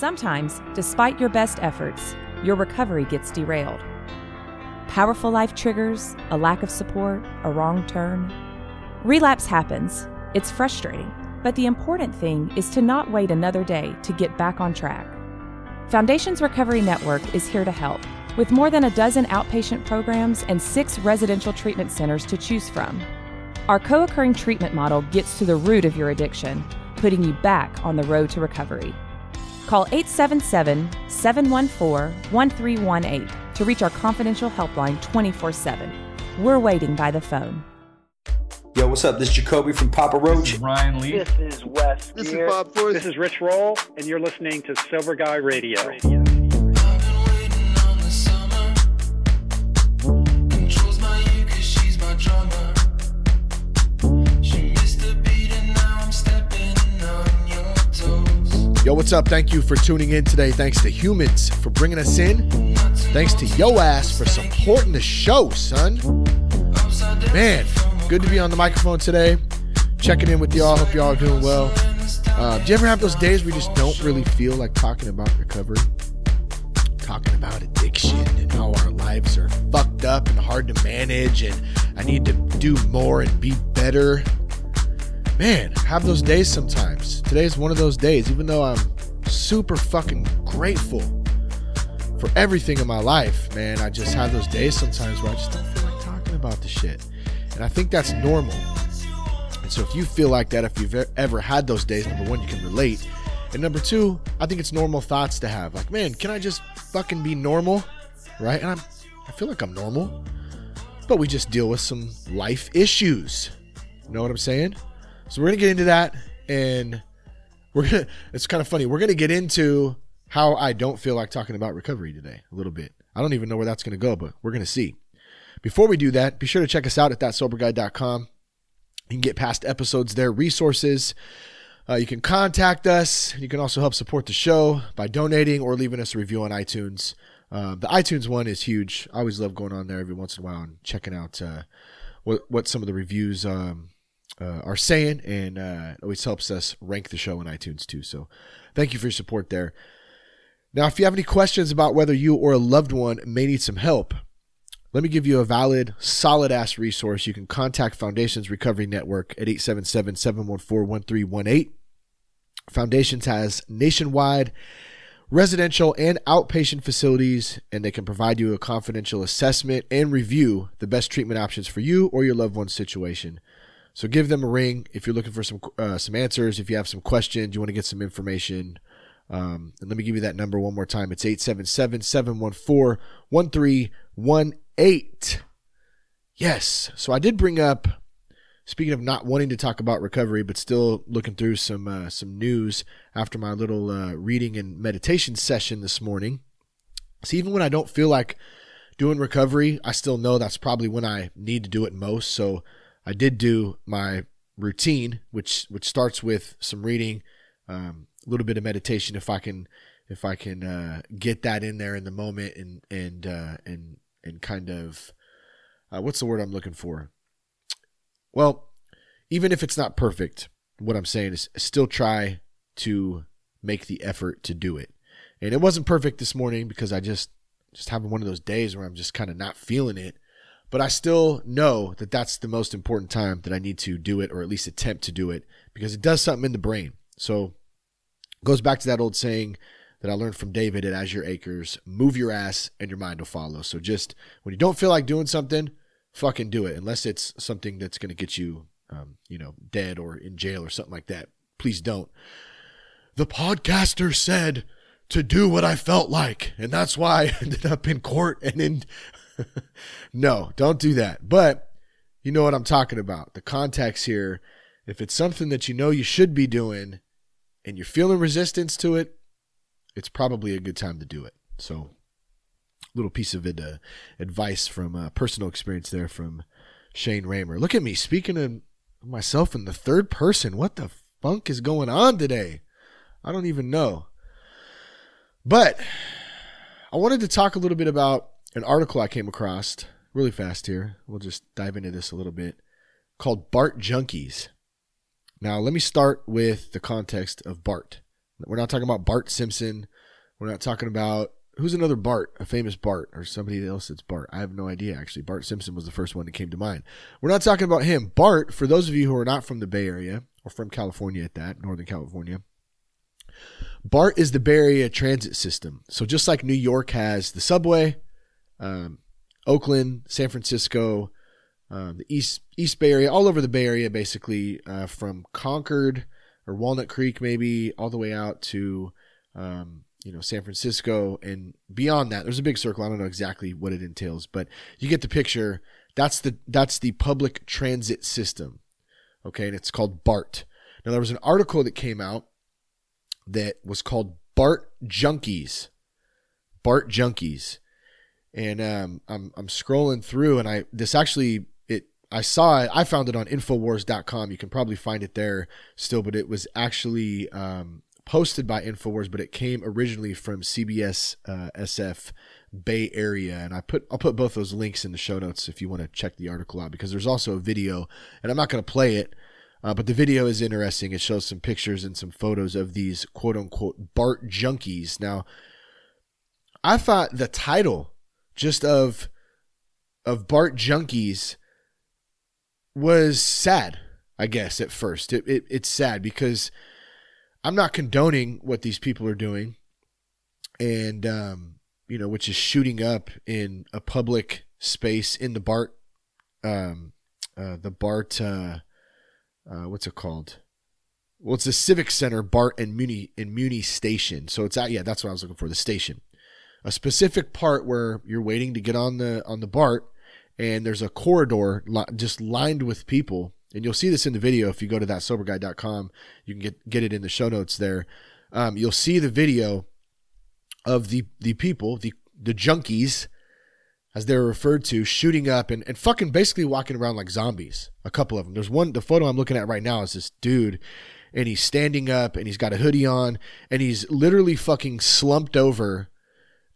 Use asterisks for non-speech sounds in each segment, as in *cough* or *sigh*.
Sometimes, despite your best efforts, your recovery gets derailed. Powerful life triggers, a lack of support, a wrong turn. Relapse happens. It's frustrating, but the important thing is to not wait another day to get back on track. Foundations Recovery Network is here to help, with more than a dozen outpatient programs and six residential treatment centers to choose from. Our co occurring treatment model gets to the root of your addiction, putting you back on the road to recovery. Call 877 714 1318 to reach our confidential helpline 24 7. We're waiting by the phone. Yo, what's up? This is Jacoby from Papa Roach. Ryan Lee. This is Wes. This here. is Bob Forrest. This is Rich Roll, and you're listening to Sober Guy Radio. Yo, what's up? Thank you for tuning in today. Thanks to humans for bringing us in. Thanks to Yo Ass for supporting the show, son. Man, good to be on the microphone today. Checking in with y'all. Hope y'all are doing well. Uh, do you ever have those days where you just don't really feel like talking about recovery? Talking about addiction and how our lives are fucked up and hard to manage, and I need to do more and be better man, have those days sometimes. Today's one of those days, even though I'm super fucking grateful for everything in my life, man. I just have those days sometimes where I just don't feel like talking about the shit. And I think that's normal. And so if you feel like that, if you've ever had those days, number one, you can relate. And number two, I think it's normal thoughts to have. Like, man, can I just fucking be normal? Right? And I'm I feel like I'm normal. But we just deal with some life issues. You know what I'm saying? So we're gonna get into that, and we're gonna. It's kind of funny. We're gonna get into how I don't feel like talking about recovery today a little bit. I don't even know where that's gonna go, but we're gonna see. Before we do that, be sure to check us out at thatsoberguy.com. You can get past episodes there, resources. Uh, you can contact us. You can also help support the show by donating or leaving us a review on iTunes. Uh, the iTunes one is huge. I always love going on there every once in a while and checking out uh, what what some of the reviews um, uh, are saying, and uh, it always helps us rank the show on iTunes too. So, thank you for your support there. Now, if you have any questions about whether you or a loved one may need some help, let me give you a valid, solid ass resource. You can contact Foundations Recovery Network at 877 714 1318. Foundations has nationwide residential and outpatient facilities, and they can provide you a confidential assessment and review the best treatment options for you or your loved one's situation. So give them a ring if you're looking for some uh, some answers. If you have some questions, you want to get some information. Um, and let me give you that number one more time. It's 877 714 1318. Yes. So I did bring up, speaking of not wanting to talk about recovery, but still looking through some uh, some news after my little uh, reading and meditation session this morning. So even when I don't feel like doing recovery, I still know that's probably when I need to do it most. So I did do my routine, which which starts with some reading, um, a little bit of meditation, if I can if I can uh, get that in there in the moment, and and uh, and and kind of uh, what's the word I'm looking for? Well, even if it's not perfect, what I'm saying is still try to make the effort to do it. And it wasn't perfect this morning because I just just having one of those days where I'm just kind of not feeling it but I still know that that's the most important time that I need to do it or at least attempt to do it because it does something in the brain. So goes back to that old saying that I learned from David at Azure Acres move your ass and your mind will follow. So just when you don't feel like doing something, fucking do it unless it's something that's going to get you, um, you know, dead or in jail or something like that. Please don't. The podcaster said to do what I felt like, and that's why *laughs* I ended up in court and in *laughs* no, don't do that. But you know what I'm talking about. The context here, if it's something that you know you should be doing and you're feeling resistance to it, it's probably a good time to do it. So, little piece of uh, advice from uh, personal experience there from Shane Ramer. Look at me speaking of myself in the third person. What the funk is going on today? I don't even know. But I wanted to talk a little bit about an article I came across really fast here. We'll just dive into this a little bit called Bart Junkies. Now, let me start with the context of Bart. We're not talking about Bart Simpson. We're not talking about who's another Bart, a famous Bart, or somebody else that's Bart. I have no idea actually. Bart Simpson was the first one that came to mind. We're not talking about him. Bart, for those of you who are not from the Bay Area or from California at that, Northern California, BART is the Bay Area transit system. So just like New York has the subway, um, Oakland, San Francisco, um, the East East Bay Area, all over the Bay Area, basically uh, from Concord or Walnut Creek, maybe all the way out to um, you know San Francisco and beyond that. There's a big circle. I don't know exactly what it entails, but you get the picture. That's the that's the public transit system. Okay, and it's called BART. Now there was an article that came out that was called BART Junkies. BART Junkies. And um, I'm I'm scrolling through and I this actually it I saw it I found it on infowars.com. You can probably find it there still, but it was actually um, posted by Infowars, but it came originally from CBS uh, SF Bay Area, and I put I'll put both those links in the show notes if you want to check the article out because there's also a video, and I'm not going to play it, uh, but the video is interesting. It shows some pictures and some photos of these quote unquote BART junkies. Now, I thought the title just of of BART junkies was sad. I guess at first it, it it's sad because I'm not condoning what these people are doing, and um, you know, which is shooting up in a public space in the BART, um, uh, the BART, uh, uh, what's it called? Well, it's the Civic Center, BART and Muni and Muni Station. So it's at yeah, that's what I was looking for. The station, a specific part where you're waiting to get on the on the BART, and there's a corridor li- just lined with people. And you'll see this in the video if you go to that thatsoberguy.com you can get get it in the show notes there. Um, you'll see the video of the the people the the junkies as they're referred to shooting up and, and fucking basically walking around like zombies. A couple of them. There's one the photo i'm looking at right now is this dude and he's standing up and he's got a hoodie on and he's literally fucking slumped over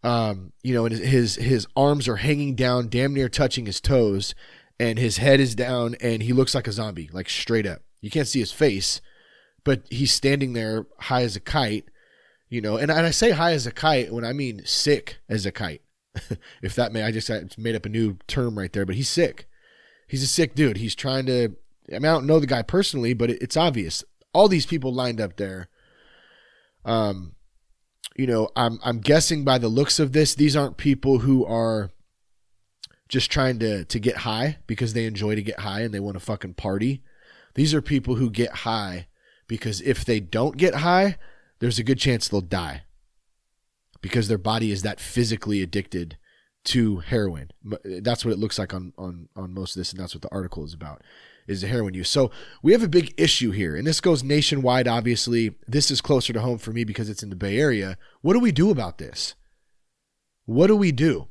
um, you know, and his his arms are hanging down, damn near touching his toes, and his head is down and he looks like a zombie, like straight up. You can't see his face, but he's standing there high as a kite, you know. And, and I say high as a kite when I mean sick as a kite. *laughs* if that may, I just I made up a new term right there, but he's sick. He's a sick dude. He's trying to. I mean, I don't know the guy personally, but it, it's obvious. All these people lined up there. Um, you know, I'm I'm guessing by the looks of this, these aren't people who are just trying to to get high because they enjoy to get high and they want to fucking party. These are people who get high because if they don't get high, there's a good chance they'll die because their body is that physically addicted to heroin. That's what it looks like on on on most of this, and that's what the article is about. Is the heroin use. So we have a big issue here, and this goes nationwide. Obviously, this is closer to home for me because it's in the Bay Area. What do we do about this? What do we do?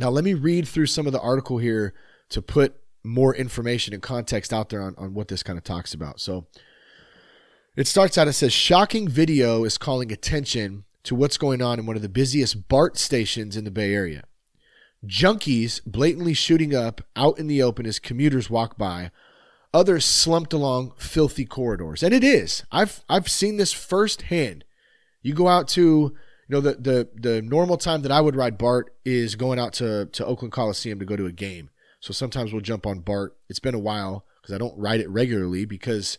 Now, let me read through some of the article here to put more information and context out there on, on what this kind of talks about. So it starts out, it says, shocking video is calling attention to what's going on in one of the busiest BART stations in the Bay Area. Junkies blatantly shooting up out in the open as commuters walk by. Others slumped along filthy corridors. And it is. I've I've seen this firsthand. You go out to you know the the the normal time that I would ride BART is going out to to Oakland Coliseum to go to a game. So sometimes we'll jump on BART. It's been a while because I don't ride it regularly because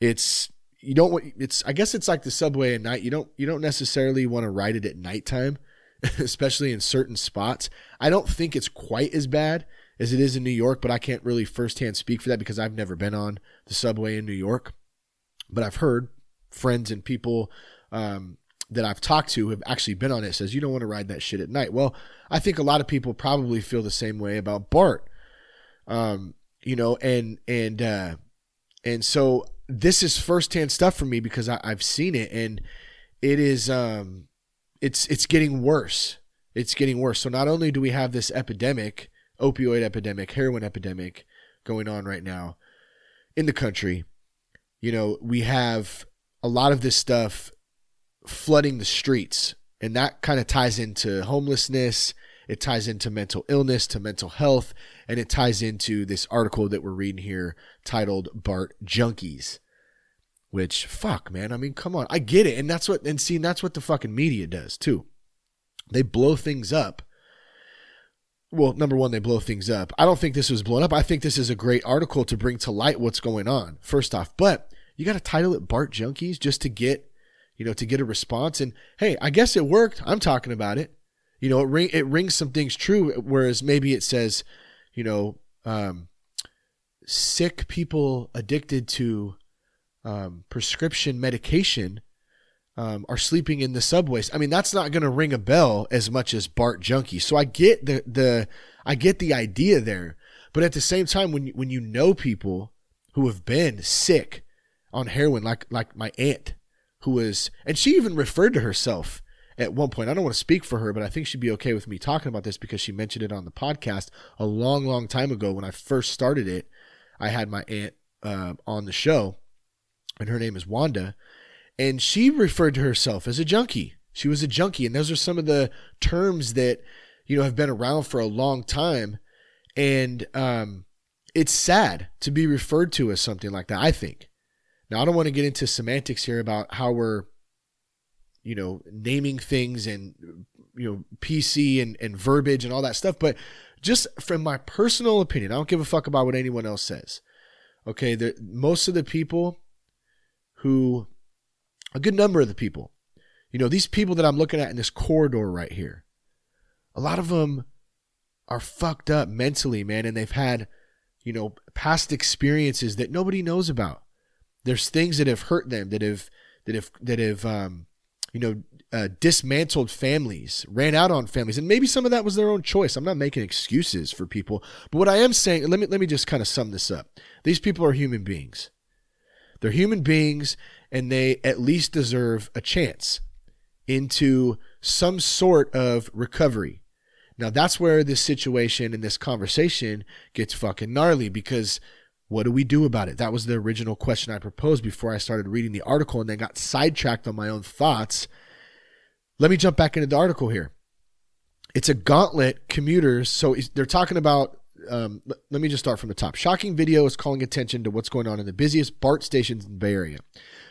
it's you don't want it's I guess it's like the subway at night. You don't you don't necessarily want to ride it at nighttime, *laughs* especially in certain spots. I don't think it's quite as bad as it is in New York, but I can't really firsthand speak for that because I've never been on the subway in New York. But I've heard friends and people um, that I've talked to have actually been on it says you don't want to ride that shit at night. Well, I think a lot of people probably feel the same way about BART. Um, you know, and and uh and so this is firsthand stuff for me because I, I've seen it and it is um it's it's getting worse. It's getting worse. So not only do we have this epidemic, opioid epidemic, heroin epidemic going on right now in the country, you know, we have a lot of this stuff flooding the streets. And that kind of ties into homelessness. It ties into mental illness, to mental health, and it ties into this article that we're reading here titled BART Junkies. Which fuck, man. I mean, come on. I get it. And that's what and see, that's what the fucking media does too. They blow things up. Well, number one, they blow things up. I don't think this was blown up. I think this is a great article to bring to light what's going on, first off. But you got to title it Bart Junkies just to get, you know, to get a response. And hey, I guess it worked. I'm talking about it. You know, it ring it rings some things true, whereas maybe it says, you know, um, sick people addicted to um, prescription medication um, are sleeping in the subways. I mean, that's not going to ring a bell as much as Bart Junkie. So I get the the I get the idea there, but at the same time, when when you know people who have been sick on heroin, like like my aunt, who was, and she even referred to herself at one point. I don't want to speak for her, but I think she'd be okay with me talking about this because she mentioned it on the podcast a long, long time ago when I first started it. I had my aunt uh, on the show, and her name is Wanda, and she referred to herself as a junkie. She was a junkie, and those are some of the terms that you know have been around for a long time, and um, it's sad to be referred to as something like that. I think. Now, I don't want to get into semantics here about how we're you know, naming things and you know, PC and, and verbiage and all that stuff. But just from my personal opinion, I don't give a fuck about what anyone else says. Okay, the, most of the people who, a good number of the people, you know, these people that I'm looking at in this corridor right here, a lot of them are fucked up mentally, man, and they've had, you know, past experiences that nobody knows about. There's things that have hurt them, that have that have that have um, you know, uh, dismantled families, ran out on families, and maybe some of that was their own choice. I'm not making excuses for people, but what I am saying, let me let me just kind of sum this up. These people are human beings. They're human beings, and they at least deserve a chance into some sort of recovery. Now that's where this situation and this conversation gets fucking gnarly because what do we do about it? That was the original question I proposed before I started reading the article and then got sidetracked on my own thoughts. Let me jump back into the article here. It's a gauntlet commuters. So they're talking about, um, let me just start from the top. Shocking video is calling attention to what's going on in the busiest BART stations in the Bay Area.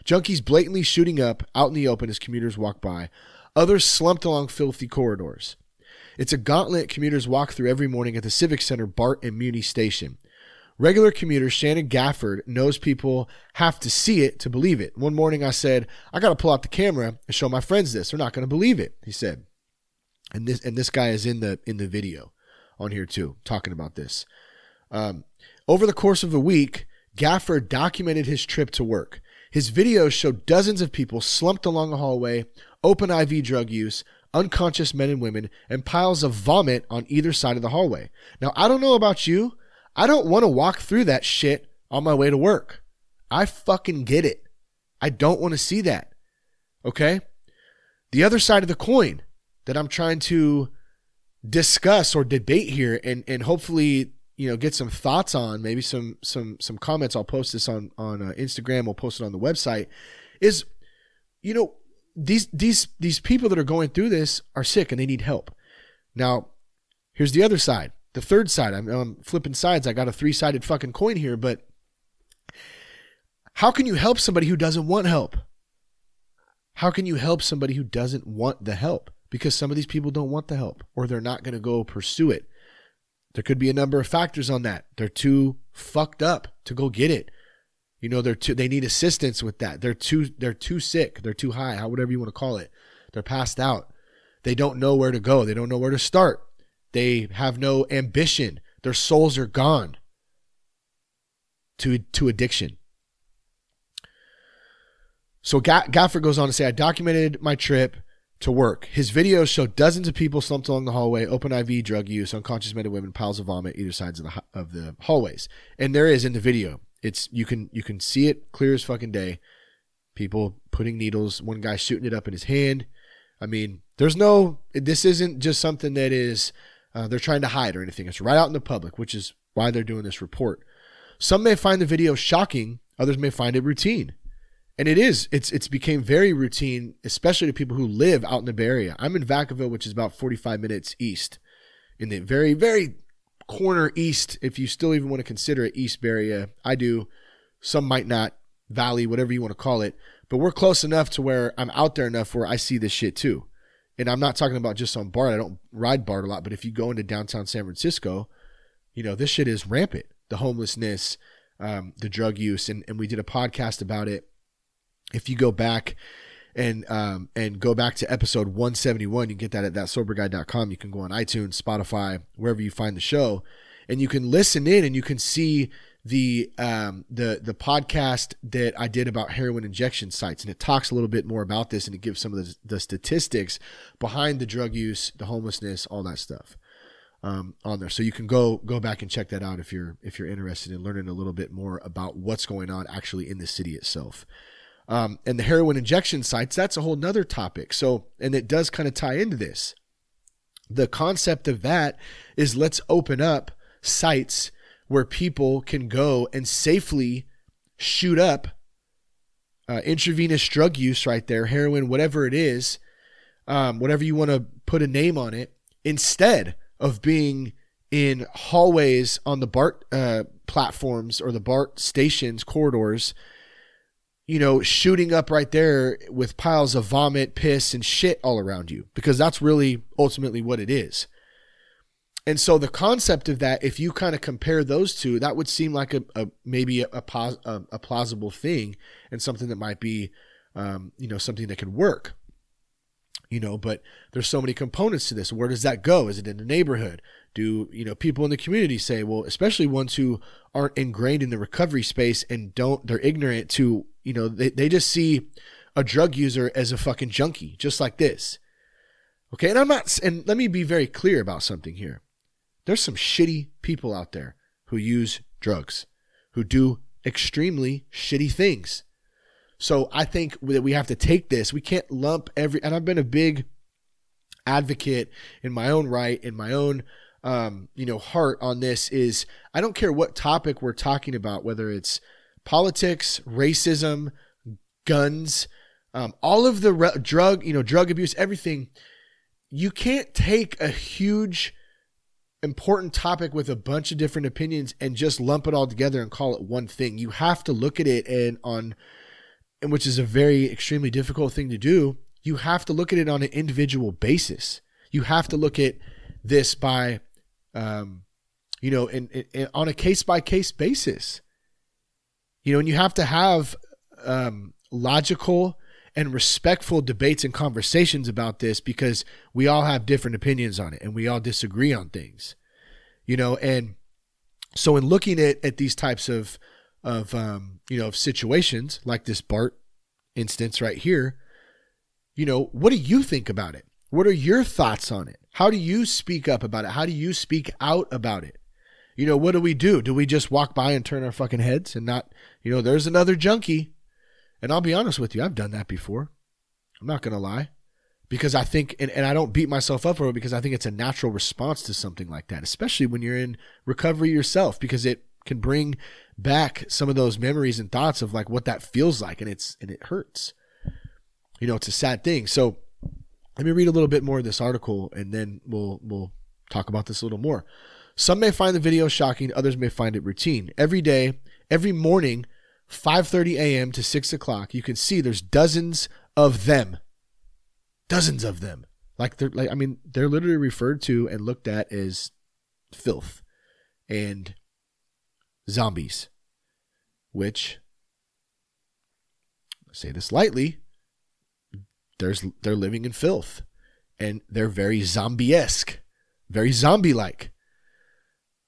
Junkies blatantly shooting up out in the open as commuters walk by, others slumped along filthy corridors. It's a gauntlet commuters walk through every morning at the Civic Center BART and Muni station. Regular commuter Shannon Gafford knows people have to see it to believe it. One morning I said, I got to pull out the camera and show my friends this. They're not going to believe it, he said. And this and this guy is in the in the video on here too, talking about this. Um, over the course of the week, Gafford documented his trip to work. His videos show dozens of people slumped along a hallway, open IV drug use, unconscious men and women, and piles of vomit on either side of the hallway. Now, I don't know about you, I don't want to walk through that shit on my way to work. I fucking get it. I don't want to see that. Okay? The other side of the coin that I'm trying to discuss or debate here and and hopefully you know get some thoughts on maybe some some some comments i'll post this on on uh, instagram we'll post it on the website is you know these these these people that are going through this are sick and they need help now here's the other side the third side. I'm, I'm flipping sides. I got a three sided fucking coin here, but how can you help somebody who doesn't want help? How can you help somebody who doesn't want the help? Because some of these people don't want the help or they're not going to go pursue it. There could be a number of factors on that. They're too fucked up to go get it. You know, they're too they need assistance with that. They're too they're too sick. They're too high, how whatever you want to call it. They're passed out. They don't know where to go. They don't know where to start. They have no ambition. Their souls are gone to, to addiction. So Gafford goes on to say, I documented my trip to work. His videos show dozens of people slumped along the hallway, open IV drug use, unconscious men and women, piles of vomit either sides of the of the hallways. And there is in the video. It's you can you can see it clear as fucking day. People putting needles, one guy shooting it up in his hand. I mean, there's no this isn't just something that is uh, they're trying to hide or anything. It's right out in the public, which is why they're doing this report. Some may find the video shocking, others may find it routine. And it is. It's it's became very routine, especially to people who live out in the Bay Area. I'm in Vacaville, which is about 45 minutes east, in the very very corner east. If you still even want to consider it East Bay Area, I do. Some might not. valley, whatever you want to call it. But we're close enough to where I'm out there enough where I see this shit too. And I'm not talking about just on BART. I don't ride BART a lot, but if you go into downtown San Francisco, you know, this shit is rampant. The homelessness, um, the drug use, and, and we did a podcast about it. If you go back and um, and go back to episode 171, you can get that at that thatsoberguy.com. You can go on iTunes, Spotify, wherever you find the show, and you can listen in and you can see the um, the the podcast that I did about heroin injection sites, and it talks a little bit more about this, and it gives some of the, the statistics behind the drug use, the homelessness, all that stuff um, on there. So you can go go back and check that out if you're if you're interested in learning a little bit more about what's going on actually in the city itself. Um, and the heroin injection sites, that's a whole nother topic. So, and it does kind of tie into this. The concept of that is let's open up sites where people can go and safely shoot up uh, intravenous drug use right there, heroin, whatever it is, um, whatever you want to put a name on it, instead of being in hallways on the BART uh, platforms or the BART stations corridors, you know, shooting up right there with piles of vomit, piss, and shit all around you, because that's really ultimately what it is. And so the concept of that, if you kind of compare those two, that would seem like a, a maybe a, a, a, plausible thing and something that might be, um, you know, something that could work. You know, but there's so many components to this. Where does that go? Is it in the neighborhood? Do you know people in the community say, well, especially ones who aren't ingrained in the recovery space and don't, they're ignorant to, you know, they, they just see a drug user as a fucking junkie, just like this. Okay, and I'm not, and let me be very clear about something here there's some shitty people out there who use drugs, who do extremely shitty things. So I think that we have to take this. We can't lump every, and I've been a big advocate in my own right, in my own, um, you know, heart on this is I don't care what topic we're talking about, whether it's politics, racism, guns, um, all of the re- drug, you know, drug abuse, everything. You can't take a huge important topic with a bunch of different opinions and just lump it all together and call it one thing. You have to look at it and on and which is a very extremely difficult thing to do. You have to look at it on an individual basis. You have to look at this by um you know in on a case by case basis. You know, and you have to have um logical and respectful debates and conversations about this because we all have different opinions on it and we all disagree on things you know and so in looking at, at these types of of um, you know of situations like this bart instance right here you know what do you think about it? What are your thoughts on it? How do you speak up about it? How do you speak out about it? You know what do we do? Do we just walk by and turn our fucking heads and not you know there's another junkie and I'll be honest with you, I've done that before. I'm not going to lie. Because I think, and, and I don't beat myself up for it because I think it's a natural response to something like that, especially when you're in recovery yourself, because it can bring back some of those memories and thoughts of like what that feels like. And it's, and it hurts. You know, it's a sad thing. So let me read a little bit more of this article and then we'll, we'll talk about this a little more. Some may find the video shocking, others may find it routine. Every day, every morning, 5:30 a.m. to 6 o'clock, you can see there's dozens of them, dozens of them. Like they're like I mean they're literally referred to and looked at as filth and zombies, which I say this lightly. There's they're living in filth, and they're very zombie-esque, very zombie-like.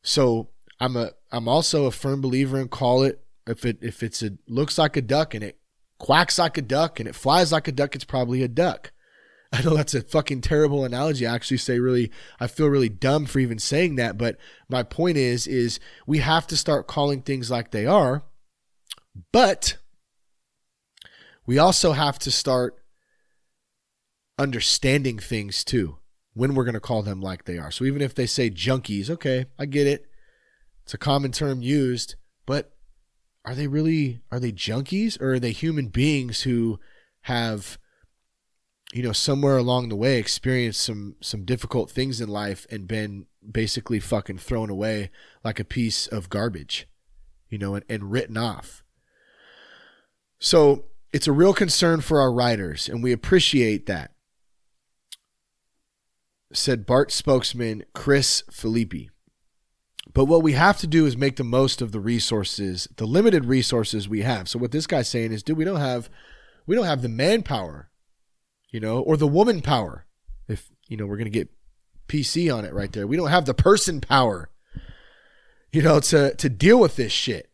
So I'm a I'm also a firm believer in call it if it if it's a looks like a duck and it quacks like a duck and it flies like a duck, it's probably a duck. *laughs* I know that's a fucking terrible analogy. I actually say really I feel really dumb for even saying that, but my point is is we have to start calling things like they are. But we also have to start understanding things too when we're going to call them like they are. So even if they say junkies, okay, I get it. It's a common term used, but are they really are they junkies or are they human beings who have you know somewhere along the way experienced some some difficult things in life and been basically fucking thrown away like a piece of garbage you know and, and written off So it's a real concern for our riders, and we appreciate that. Said BART spokesman Chris Filippi. But what we have to do is make the most of the resources, the limited resources we have. So what this guy's saying is, dude, we don't have we don't have the manpower, you know, or the woman power. If, you know, we're to get PC on it right there. We don't have the person power, you know, to to deal with this shit.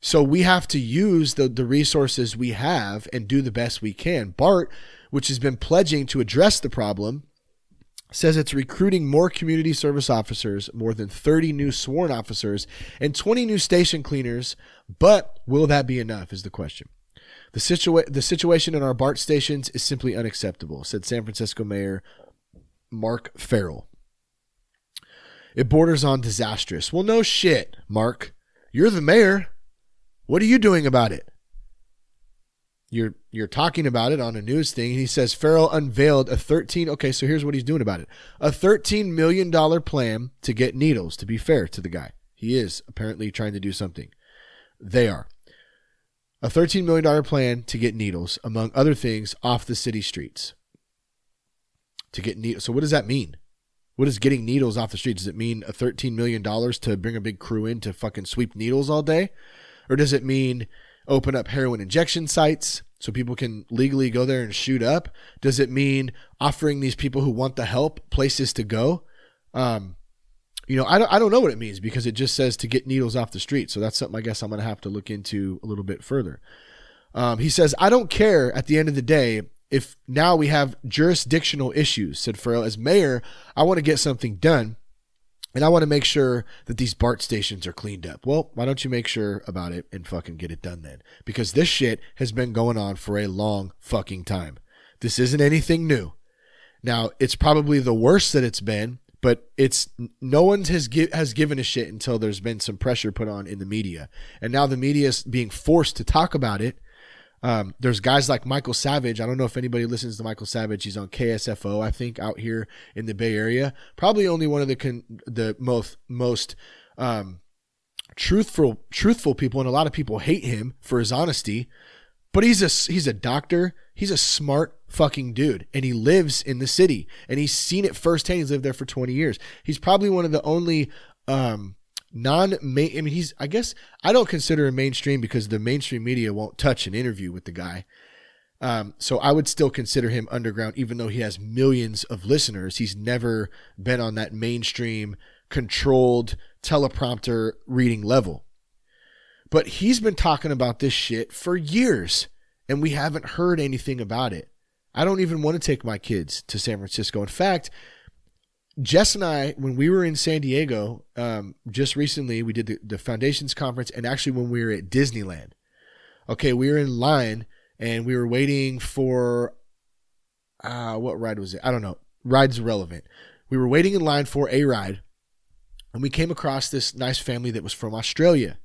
So we have to use the the resources we have and do the best we can. BART, which has been pledging to address the problem, says it's recruiting more community service officers, more than 30 new sworn officers, and 20 new station cleaners. But will that be enough? Is the question. The, situa- the situation in our BART stations is simply unacceptable, said San Francisco Mayor Mark Farrell. It borders on disastrous. Well, no shit, Mark. You're the mayor. What are you doing about it? You're you're talking about it on a news thing. He says Farrell unveiled a 13 okay, so here's what he's doing about it. A 13 million dollar plan to get needles, to be fair to the guy. He is apparently trying to do something. They are. A $13 million plan to get needles, among other things, off the city streets. To get needles. So, what does that mean? What does getting needles off the street? Does it mean a $13 million to bring a big crew in to fucking sweep needles all day? Or does it mean open up heroin injection sites so people can legally go there and shoot up? Does it mean offering these people who want the help places to go? Um, you know, I don't, I don't know what it means because it just says to get needles off the street. So that's something I guess I'm going to have to look into a little bit further. Um, he says, I don't care at the end of the day if now we have jurisdictional issues, said Farrell. As mayor, I want to get something done. And I want to make sure that these BART stations are cleaned up. Well, why don't you make sure about it and fucking get it done then? Because this shit has been going on for a long fucking time. This isn't anything new. Now, it's probably the worst that it's been but it's no one has has given a shit until there's been some pressure put on in the media, and now the media is being forced to talk about it. Um, there's guys like Michael Savage. I don't know if anybody listens to Michael Savage. He's on KSFO, I think, out here in the Bay Area. Probably only one of the con- the most most um, truthful truthful people, and a lot of people hate him for his honesty. But he's a he's a doctor. He's a smart fucking dude, and he lives in the city, and he's seen it firsthand. He's lived there for twenty years. He's probably one of the only um, non main. I mean, he's. I guess I don't consider him mainstream because the mainstream media won't touch an interview with the guy. Um, so I would still consider him underground, even though he has millions of listeners. He's never been on that mainstream controlled teleprompter reading level. But he's been talking about this shit for years, and we haven't heard anything about it. I don't even want to take my kids to San Francisco. In fact, Jess and I, when we were in San Diego um, just recently, we did the, the foundations conference, and actually when we were at Disneyland. Okay, we were in line and we were waiting for uh, what ride was it? I don't know. Ride's irrelevant. We were waiting in line for a ride, and we came across this nice family that was from Australia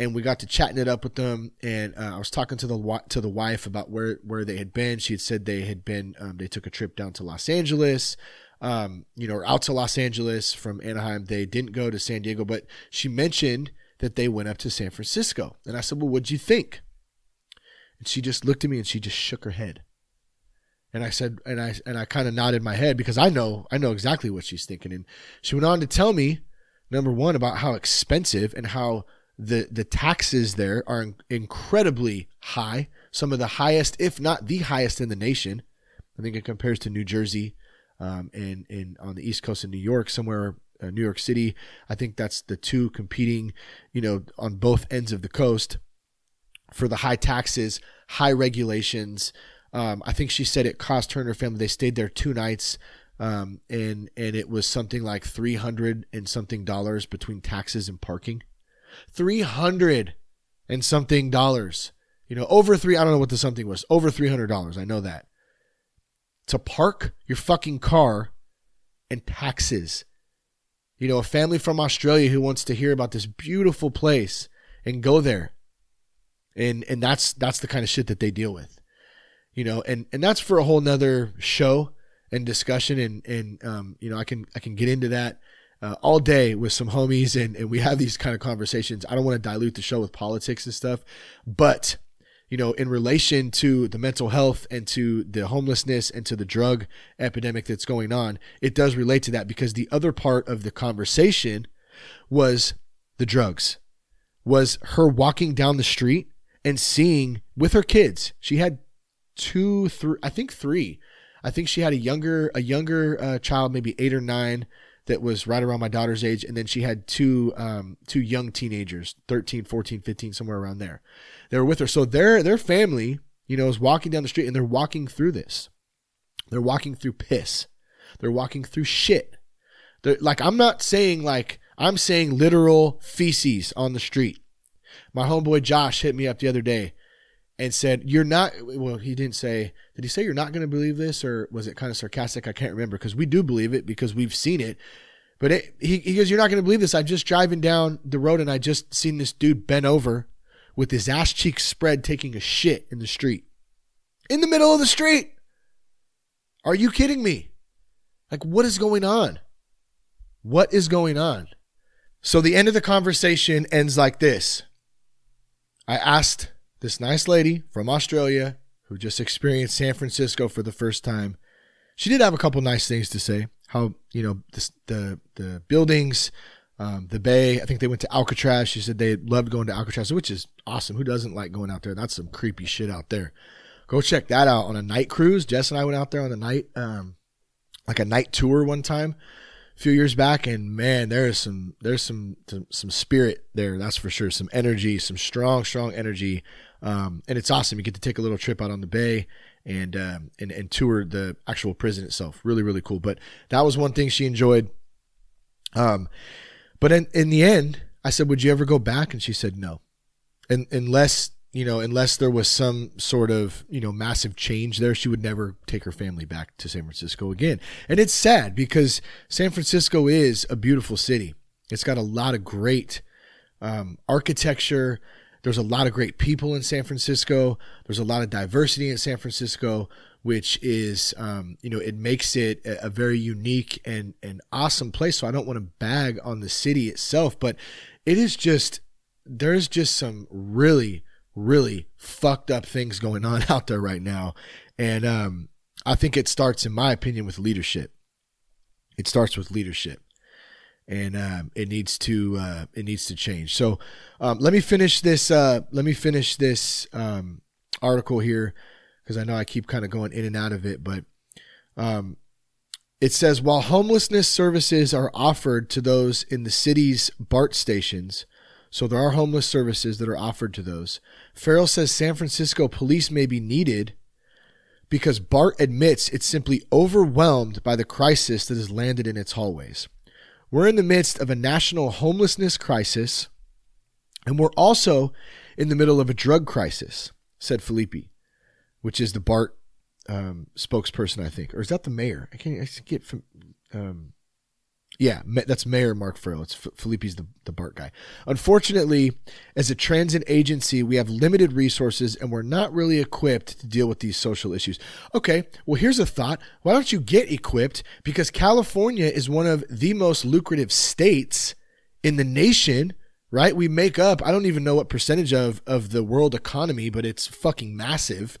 and we got to chatting it up with them. And uh, I was talking to the to the wife about where where they had been. She had said they had been um, they took a trip down to Los Angeles, um, you know, out to Los Angeles from Anaheim. They didn't go to San Diego, but she mentioned that they went up to San Francisco. And I said, "Well, what'd you think?" And she just looked at me and she just shook her head. And I said, and I and I kind of nodded my head because I know I know exactly what she's thinking. And she went on to tell me, number one, about how expensive and how the the taxes there are incredibly high, some of the highest, if not the highest in the nation. I think it compares to New Jersey um, and and on the east coast of New York, somewhere uh, New York City. I think that's the two competing, you know, on both ends of the coast for the high taxes, high regulations. Um, I think she said it cost her and her family. They stayed there two nights. Um, and and it was something like three hundred and something dollars between taxes and parking. 300 and something dollars. You know, over three, I don't know what the something was, over $300. I know that. To park your fucking car and taxes. You know, a family from Australia who wants to hear about this beautiful place and go there. And and that's that's the kind of shit that they deal with. You know, and and that's for a whole nother show and discussion and and um, you know, I can I can get into that uh, all day with some homies and, and we have these kind of conversations. I don't want to dilute the show with politics and stuff, but you know, in relation to the mental health and to the homelessness and to the drug epidemic that's going on, it does relate to that because the other part of the conversation was the drugs, was her walking down the street and seeing with her kids. She had two, three, I think three. I think she had a younger, a younger uh, child, maybe eight or nine, that was right around my daughter's age, and then she had two, um, two young teenagers, 13, 14, 15, somewhere around there they were with her. So their their family, you know, is walking down the street and they're walking through this. They're walking through piss. They're walking through shit. They're, like I'm not saying like I'm saying literal feces on the street. My homeboy Josh hit me up the other day and said, "You're not." Well, he didn't say. Did he say you're not going to believe this, or was it kind of sarcastic? I can't remember because we do believe it because we've seen it. But it, he, he goes, "You're not going to believe this. I'm just driving down the road and I just seen this dude bent over with his ass cheeks spread taking a shit in the street. In the middle of the street. Are you kidding me? Like, what is going on? What is going on? So the end of the conversation ends like this. I asked this nice lady from Australia who just experienced San Francisco for the first time. She did have a couple nice things to say. How, you know, the the, the buildings, um, the Bay. I think they went to Alcatraz. She said they loved going to Alcatraz, which is awesome. Who doesn't like going out there? That's some creepy shit out there. Go check that out on a night cruise. Jess and I went out there on a night, um, like a night tour one time a few years back, and man, there is some there's some some, some spirit there. That's for sure. Some energy, some strong strong energy, um, and it's awesome. You get to take a little trip out on the Bay and um, and and tour the actual prison itself. Really really cool. But that was one thing she enjoyed. Um, but in, in the end, I said, Would you ever go back? And she said, No. And unless, you know, unless there was some sort of, you know, massive change there, she would never take her family back to San Francisco again. And it's sad because San Francisco is a beautiful city. It's got a lot of great um, architecture. There's a lot of great people in San Francisco. There's a lot of diversity in San Francisco which is um, you know it makes it a, very unique and and awesome place. So I don't want to bag on the city itself, but it is just there's just some really really fucked up things going on *laughs* out there right now, and um, I think it starts, in my opinion, with leadership. It starts with leadership and um, it needs to uh, it needs to change. So um, let me finish this. Uh, let me finish this um, article here because I know I keep kind of going in and out of it, but um, it says while homelessness services are offered to those in the city's BART stations, so there are homeless services that are offered to those. Farrell says San Francisco police may be needed because BART admits it's simply overwhelmed by the crisis that has landed in its hallways. We're in the midst of a national homelessness crisis, and we're also in the middle of a drug crisis, said Phillippe which is the BART um, spokesperson, I think, or is that the mayor? I can't I get from. Um, yeah, that's Mayor Mark Farrell. It's Phillippe's the, the BART guy. Unfortunately, as a transit agency, we have limited resources and we're not really equipped to deal with these social issues. Okay, well, here's a thought. Why don't you get equipped? Because California is one of the most lucrative states in the nation right? We make up, I don't even know what percentage of, of the world economy, but it's fucking massive.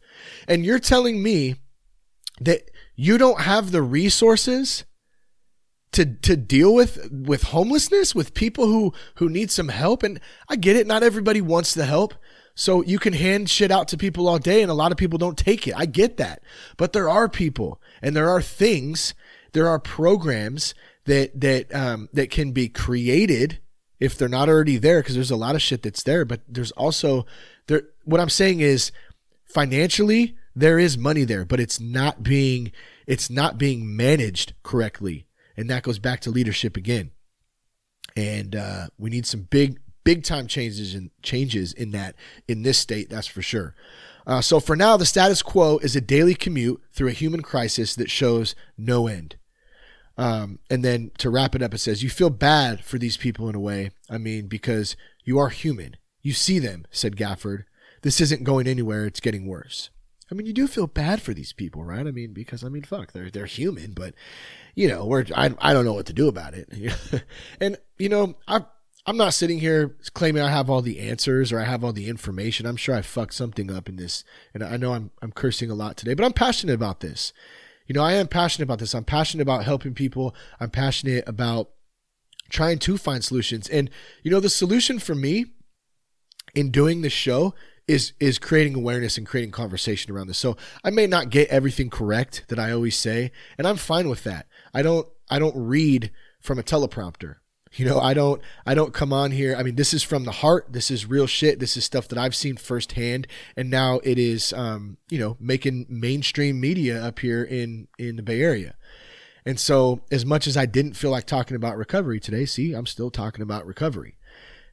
And you're telling me that you don't have the resources to to deal with with homelessness with people who who need some help and I get it not everybody wants the help so you can hand shit out to people all day and a lot of people don't take it I get that but there are people and there are things there are programs that that um, that can be created if they're not already there because there's a lot of shit that's there but there's also there what i'm saying is financially there is money there but it's not being it's not being managed correctly. And that goes back to leadership again. And uh, we need some big big time changes and changes in that in this state that's for sure. Uh, so for now the status quo is a daily commute through a human crisis that shows no end um, and then to wrap it up, it says, You feel bad for these people in a way. I mean, because you are human. You see them, said Gafford. This isn't going anywhere, it's getting worse. I mean, you do feel bad for these people, right? I mean, because I mean, fuck, they're they're human, but you know, we're I I don't know what to do about it. *laughs* and you know, I I'm not sitting here claiming I have all the answers or I have all the information. I'm sure I fucked something up in this, and I know I'm I'm cursing a lot today, but I'm passionate about this. You know, I am passionate about this. I'm passionate about helping people. I'm passionate about trying to find solutions. And you know, the solution for me in doing this show is is creating awareness and creating conversation around this. So I may not get everything correct that I always say, and I'm fine with that. I don't I don't read from a teleprompter. You know, I don't I don't come on here. I mean, this is from the heart. This is real shit. This is stuff that I've seen firsthand, and now it is um, you know, making mainstream media up here in in the Bay Area. And so, as much as I didn't feel like talking about recovery today, see, I'm still talking about recovery.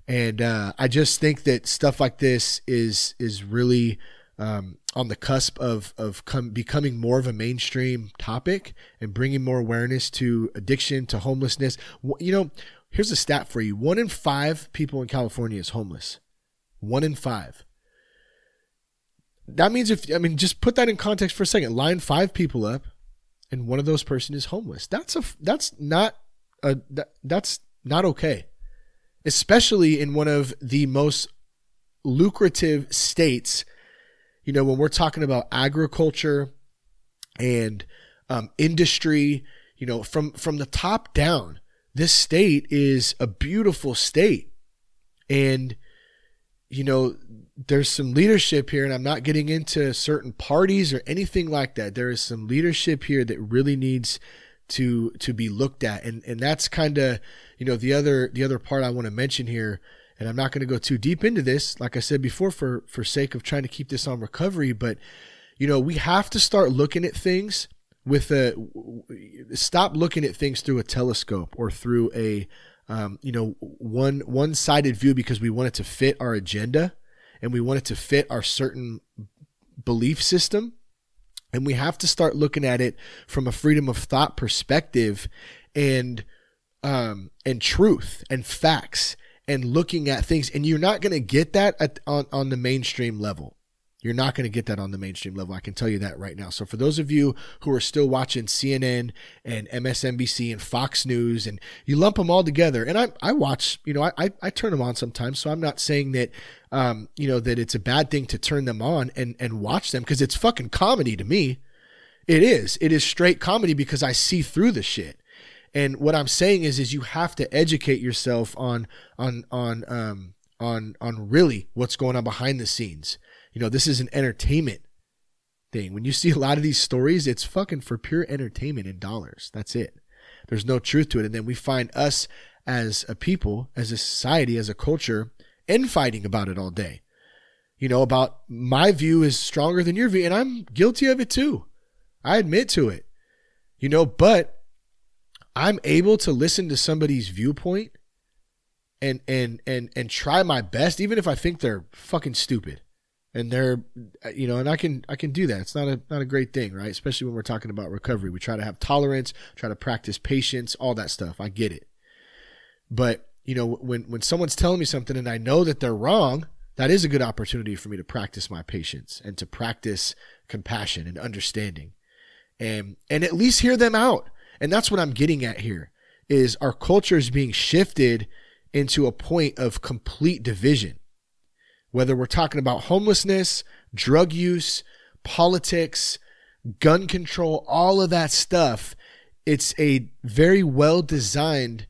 And uh, I just think that stuff like this is is really um, on the cusp of of come, becoming more of a mainstream topic and bringing more awareness to addiction, to homelessness. You know, here's a stat for you: one in five people in California is homeless. One in five. That means if I mean, just put that in context for a second. Line five people up, and one of those person is homeless. That's a that's not a that, that's not okay especially in one of the most lucrative states. You know, when we're talking about agriculture and um, industry, you know, from from the top down, this state is a beautiful state, and you know, there's some leadership here, and I'm not getting into certain parties or anything like that. There is some leadership here that really needs to to be looked at, and and that's kind of you know the other the other part I want to mention here, and I'm not going to go too deep into this, like I said before, for for sake of trying to keep this on recovery, but you know we have to start looking at things with a stop looking at things through a telescope or through a um, you know one one sided view because we want it to fit our agenda and we want it to fit our certain belief system and we have to start looking at it from a freedom of thought perspective and um, and truth and facts and looking at things. And you're not going to get that at, on, on the mainstream level. You're not going to get that on the mainstream level. I can tell you that right now. So for those of you who are still watching CNN and MSNBC and Fox News and you lump them all together, and I, I watch, you know, I, I turn them on sometimes. So I'm not saying that, um, you know, that it's a bad thing to turn them on and, and watch them because it's fucking comedy to me. It is. It is straight comedy because I see through the shit. And what I'm saying is, is you have to educate yourself on, on, on, um, on, on really what's going on behind the scenes. You know, this is an entertainment thing. When you see a lot of these stories, it's fucking for pure entertainment in dollars. That's it. There's no truth to it. And then we find us as a people, as a society, as a culture, infighting about it all day. You know, about my view is stronger than your view, and I'm guilty of it too. I admit to it. You know, but I'm able to listen to somebody's viewpoint and and and and try my best even if I think they're fucking stupid. And they're uh, you know, and I can I can do that. It's not a not a great thing, right? Especially when we're talking about recovery. We try to have tolerance, try to practice patience, all that stuff. I get it. But, you know, when when someone's telling me something and I know that they're wrong, that is a good opportunity for me to practice my patience and to practice compassion and understanding. And and at least hear them out and that's what I'm getting at here is our culture is being shifted into a point of complete division. Whether we're talking about homelessness, drug use, politics, gun control, all of that stuff, it's a very well designed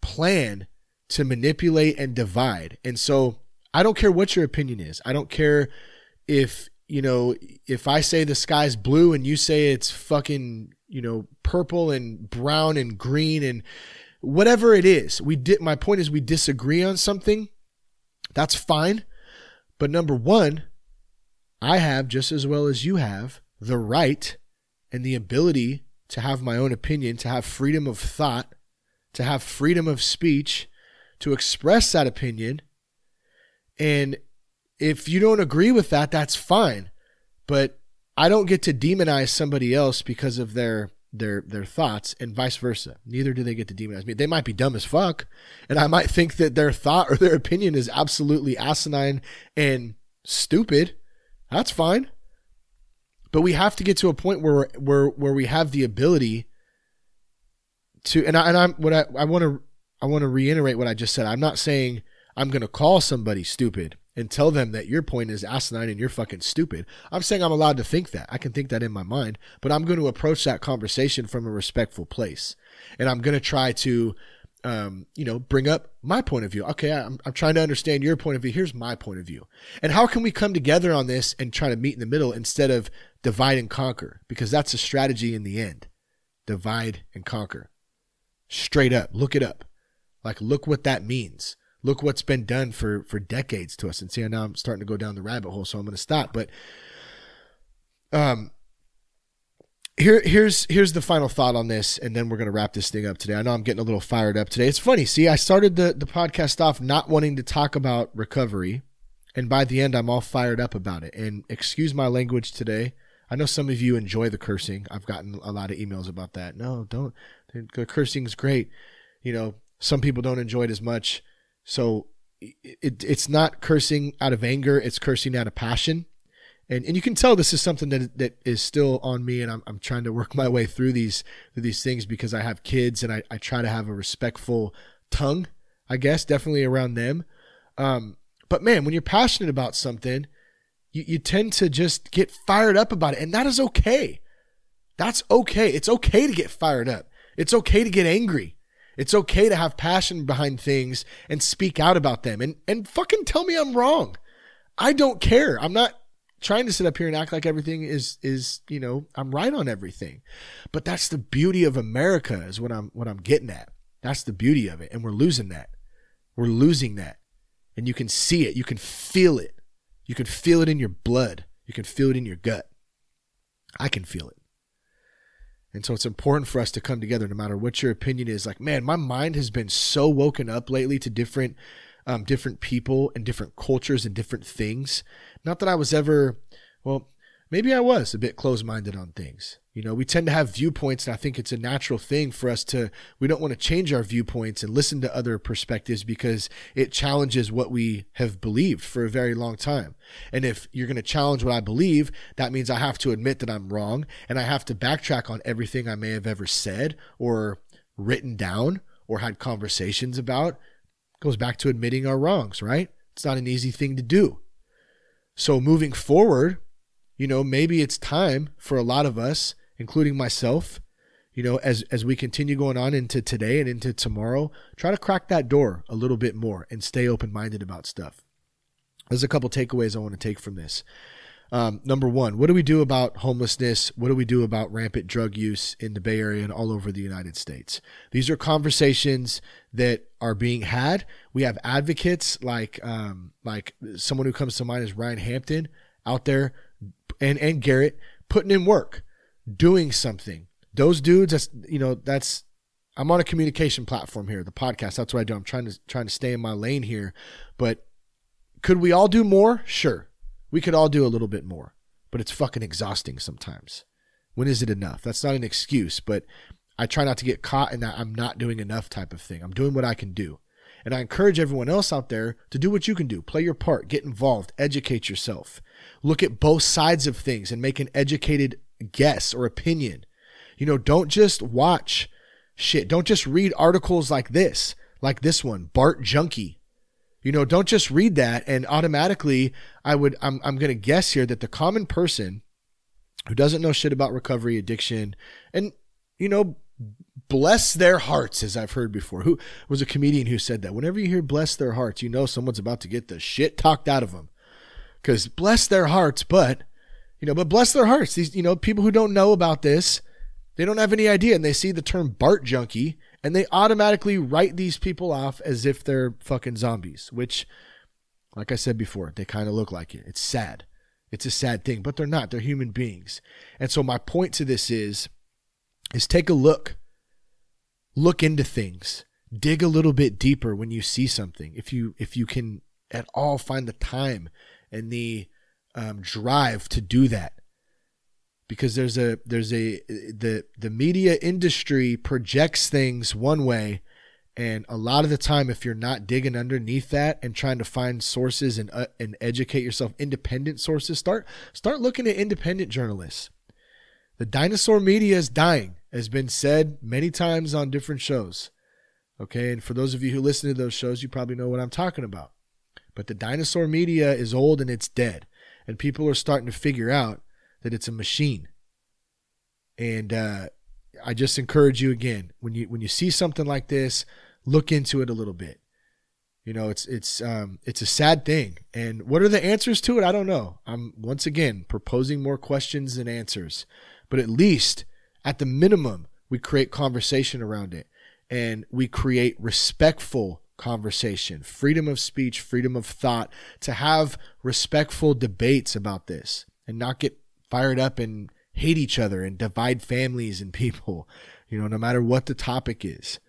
plan to manipulate and divide. And so I don't care what your opinion is. I don't care if, you know, if I say the sky's blue and you say it's fucking you know, purple and brown and green and whatever it is. We did my point is we disagree on something. That's fine. But number 1, I have just as well as you have the right and the ability to have my own opinion, to have freedom of thought, to have freedom of speech, to express that opinion. And if you don't agree with that, that's fine. But I don't get to demonize somebody else because of their their their thoughts and vice versa. Neither do they get to demonize me. They might be dumb as fuck, and I might think that their thought or their opinion is absolutely asinine and stupid. That's fine. But we have to get to a point where where where we have the ability to and I and I'm what I I want to I want to reiterate what I just said. I'm not saying I'm going to call somebody stupid and tell them that your point is asinine and you're fucking stupid. I'm saying I'm allowed to think that. I can think that in my mind, but I'm going to approach that conversation from a respectful place. And I'm going to try to um, you know, bring up my point of view. Okay, I'm, I'm trying to understand your point of view. Here's my point of view. And how can we come together on this and try to meet in the middle instead of divide and conquer? Because that's a strategy in the end. Divide and conquer. Straight up. Look it up. Like, look what that means. Look what's been done for for decades to us. And see, now I'm starting to go down the rabbit hole, so I'm going to stop. But um, here here's here's the final thought on this and then we're going to wrap this thing up today. I know i'm getting a little fired up today. It's funny see i started the the podcast off not wanting to talk about recovery and by the end i'm all fired up about it. And excuse my language today. I know some of you enjoy the cursing. I've gotten a lot of emails about that. No don't. The cursing is great. You know some people don't enjoy it as much so it, it's not cursing out of anger it's cursing out of passion. And and you can tell this is something that that is still on me and I'm, I'm trying to work *laughs* my way through these through these things because I have kids and I, I try to have a respectful tongue I guess definitely around them. Um, but man when you're passionate about something you, you tend to just get fired up about it and that is okay. That's okay. It's okay to get fired up. It's okay to get angry it's okay to have passion behind things and speak out about them and and fucking tell me I'm wrong I don't care I'm not trying to sit up here and act like everything is is you know I'm right on everything. But that's the beauty of America is what I'm what I'm getting at. That's the beauty of it and we're losing that. We're losing that. And you can see it, you can feel it. You can feel it in your blood. You can feel it in your gut. I can feel it. And so it's important for us to come together no matter what your opinion is. Like, man, my mind has been so woken up lately to different um, different people and different cultures and different things. Not that I was ever, well, maybe I was a bit closed minded on things. You know, we tend to have viewpoints, and I think it's a natural thing for us to, we don't want to change our viewpoints and listen to other perspectives because it challenges what we have believed for a very long time. And if you're going to challenge what I believe, that means I have to admit that I'm wrong and I have to backtrack on everything I may have ever said or written down or had conversations about It goes back to admitting our wrongs, right? It's not an easy thing to do. So moving forward, you know, maybe it's time for a lot of us, including myself, you know, as as we continue going on into today and into tomorrow, try to crack that door a little bit more and stay open-minded about stuff. There's a couple takeaways I want to take from this. Um, number one, what do we do about homelessness? What do we do about rampant drug use in the Bay Area and all over the United States? These are conversations that are being had. We have advocates like um, like someone who comes to mind is Ryan Hampton out there, and and Garrett putting in work, doing something. Those dudes, that's you know, that's I'm on a communication platform here, the podcast. That's what I do. I'm trying to trying to stay in my lane here, but could we all do more? Sure we could all do a little bit more, but it's fucking exhausting sometimes. When is it enough? That's not an excuse, but I try not to get caught in that I'm not doing enough type of thing. I'm doing what I can do. And I encourage everyone else out there to do what you can do. Play your part, get involved, educate yourself. Look at both sides of things and make an educated guess or opinion. You know, don't just watch shit. Don't just read articles like this, like this one, Bart Junkie. You know, don't just read that and automatically I would I'm I'm to guess here that the common person who doesn't know shit about recovery, addiction, and you know, bless their hearts as I've heard before. Who was a comedian who said that whenever you hear bless their hearts, you know someone's about to get the shit talked out of them. Cuz bless their hearts, but you know, but bless their hearts. These you know, people who don't know about this, they don't have any idea and they see the term Bart junkie and they automatically write these people off as if they're fucking zombies, which, like I said before, they kind of look like it. It's sad. It's a sad thing, but they're not. They're human beings. And so my point to this is, is take a look. Look into things. Dig a little bit deeper when you see something. If you if you can at all find the time and the um, drive to do that because there's a there's a the the media industry projects things one way And a lot of the time, if you're not digging underneath that and trying to find sources and uh, and educate yourself, independent sources, start start looking at independent journalists. The dinosaur media is dying, has been said many times on different shows. Okay, and for those of you who listen to those shows, you probably know what I'm talking about. But the dinosaur media is old and it's dead, and people are starting to figure out that it's a machine. And uh, I just encourage you again when you when you see something like this, look into it a little bit. You know, it's it's um, it's a sad thing. And what are the answers to it? I don't know. I'm once again proposing more questions than answers, but at least at the minimum, we create conversation around it, and we create respectful conversation, freedom of speech, freedom of thought, to have respectful debates about this, and not get fired up and hate each other and divide families and *laughs* people. You know, no matter what the topic is.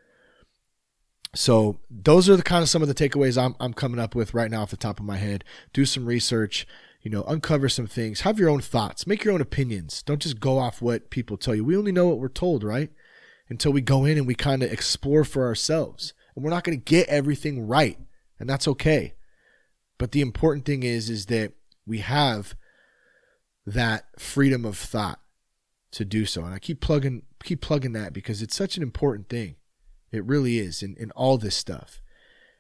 So those are the kind of some of the takeaways I'm I'm coming up with right now off the top of my head. Do some research, you know, uncover some things, have your own thoughts, make your own opinions. Don't just go off what people tell you. We only know what we're told, right? Until we go in and we kind of explore for ourselves. And we're not going to get everything right, and that's okay. But the important thing is is that we have that freedom of thought to do so. And I keep plugging keep plugging that because it's such an important thing. It really is in, in all this stuff.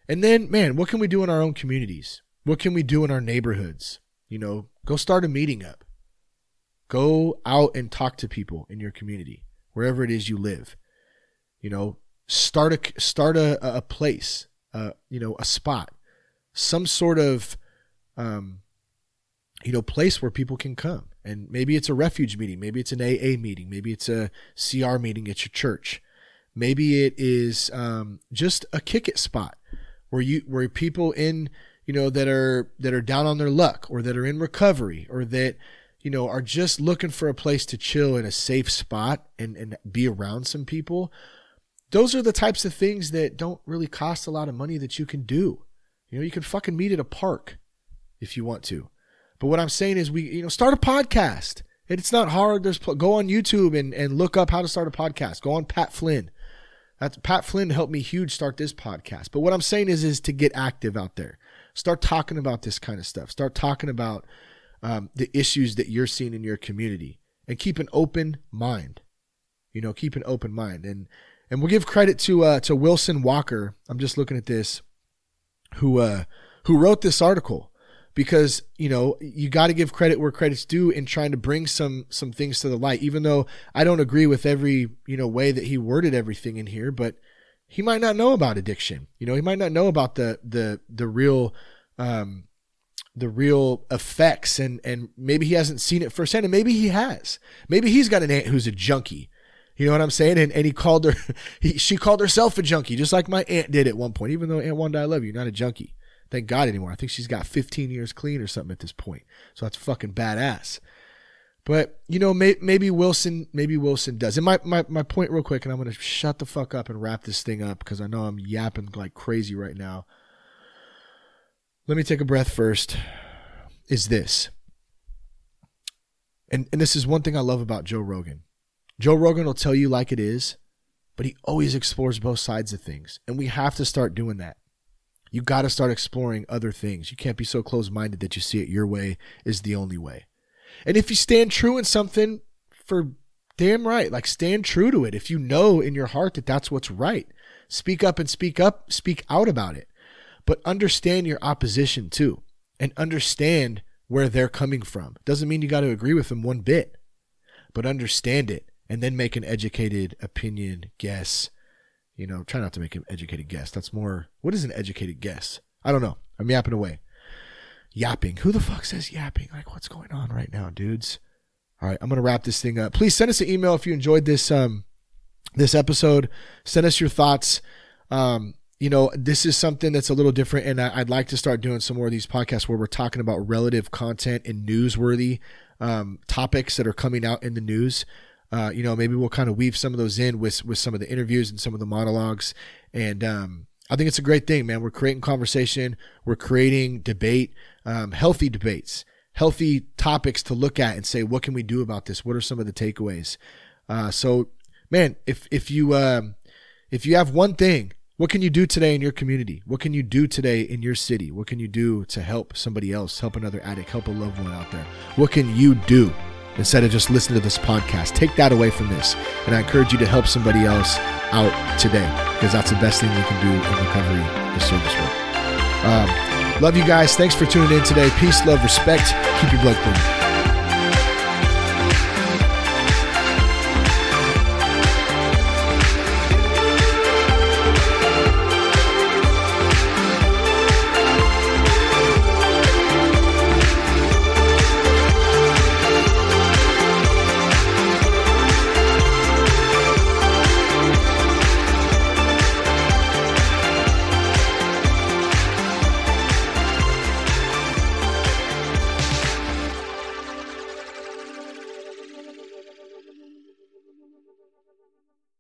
And then, man, what can we do in our own communities? What can we do in our neighborhoods? You know, go start a meeting up. Go out and talk to people in your community, wherever it is you live. You know, start a start a, a place, uh, you know, a spot, some sort of um, you know, place where people can come. And maybe it's a refuge meeting, maybe it's an AA meeting, maybe it's a CR meeting at your church. Maybe it is um, just a kick it spot where you where people in you know that are that are down on their luck or that are in recovery or that you know are just looking for a place to chill in a safe spot and and be around some people. Those are the types of things that don't really cost a lot of money that you can do. You know, you can fucking meet at a park if you want to. But what I'm saying is, we you know start a podcast. It's not hard. There's go on YouTube and and look up how to start a podcast. Go on Pat Flynn. That's Pat Flynn helped me huge start this podcast. But what I'm saying is is to get active out there. Start talking about this kind of stuff. Start talking about um, the issues that you're seeing in your community, and keep an open mind. You know, keep an open mind, and and we'll give credit to uh, to Wilson Walker. I'm just looking at this, who uh, who wrote this article. Because you know you got to give credit where credit's due in trying to bring some some things to the light. Even though i don't agree with every you know way that he worded everything in here but he might not know about addiction. You know he might not know about the the the real um the real effects. And and maybe he hasn't seen it firsthand and maybe he has. Maybe he's got an aunt who's a junkie you know what I'm saying? And, and he called her, *laughs* he, she called herself a junkie, just like my aunt did at one point, even though Aunt Wanda, I love you, not a junkie thank God anymore. I think she's got 15 years clean or something at this point. So that's fucking badass. But you know, may, maybe Wilson, maybe Wilson does. And my, my my point, real quick, and I'm gonna shut the fuck up and wrap this thing up because I know I'm yapping like crazy right now. Let me take a breath first. Is this, and and this is one thing I love about Joe Rogan. Joe Rogan will tell you like it is, but he always explores both sides of things, and we have to start doing that. You got to start exploring other things. You can't be so close minded that you see it your way is the only way. And if you stand true in something, for damn right, like stand true to it. If you know in your heart that that's what's right, speak up and speak up, speak out about it. But understand your opposition too and understand where they're coming from. Doesn't mean you got to agree with them one bit, but understand it and then make an educated opinion, guess, you know, try not to make an educated guess. That's more, what is an educated guess? I don't know. I'm yapping away. Yapping. Who the fuck says yapping? Like, what's going on right now, dudes? All right, I'm gonna wrap this thing up. Please send us an email if you enjoyed this um this episode. Send us your thoughts. Um, you know, this is something that's a little different, and I, would like to start doing some more of these podcasts where we're talking about relative content and newsworthy um, topics that are coming out in the news. Uh, you know, maybe we'll kind of weave some of those in with with some of the interviews and some of the monologues. And um, I think it's a great thing, man. We're creating conversation, we're creating debate, um, healthy debates, healthy topics to look at and say, what can we do about this? What are some of the takeaways? Uh, so, man, if if you um, if you have one thing, What can you do today in your community? What can you do today in your city? What can you do to help somebody else, help another addict, help a loved one out there? What can you do instead of just listening to this podcast? Take that away from this. And I encourage you to help somebody else out today because that's the best thing you can do in recovery is service work. Um, love you guys. Thanks for tuning in today. Peace, love, respect. Keep your blood clean.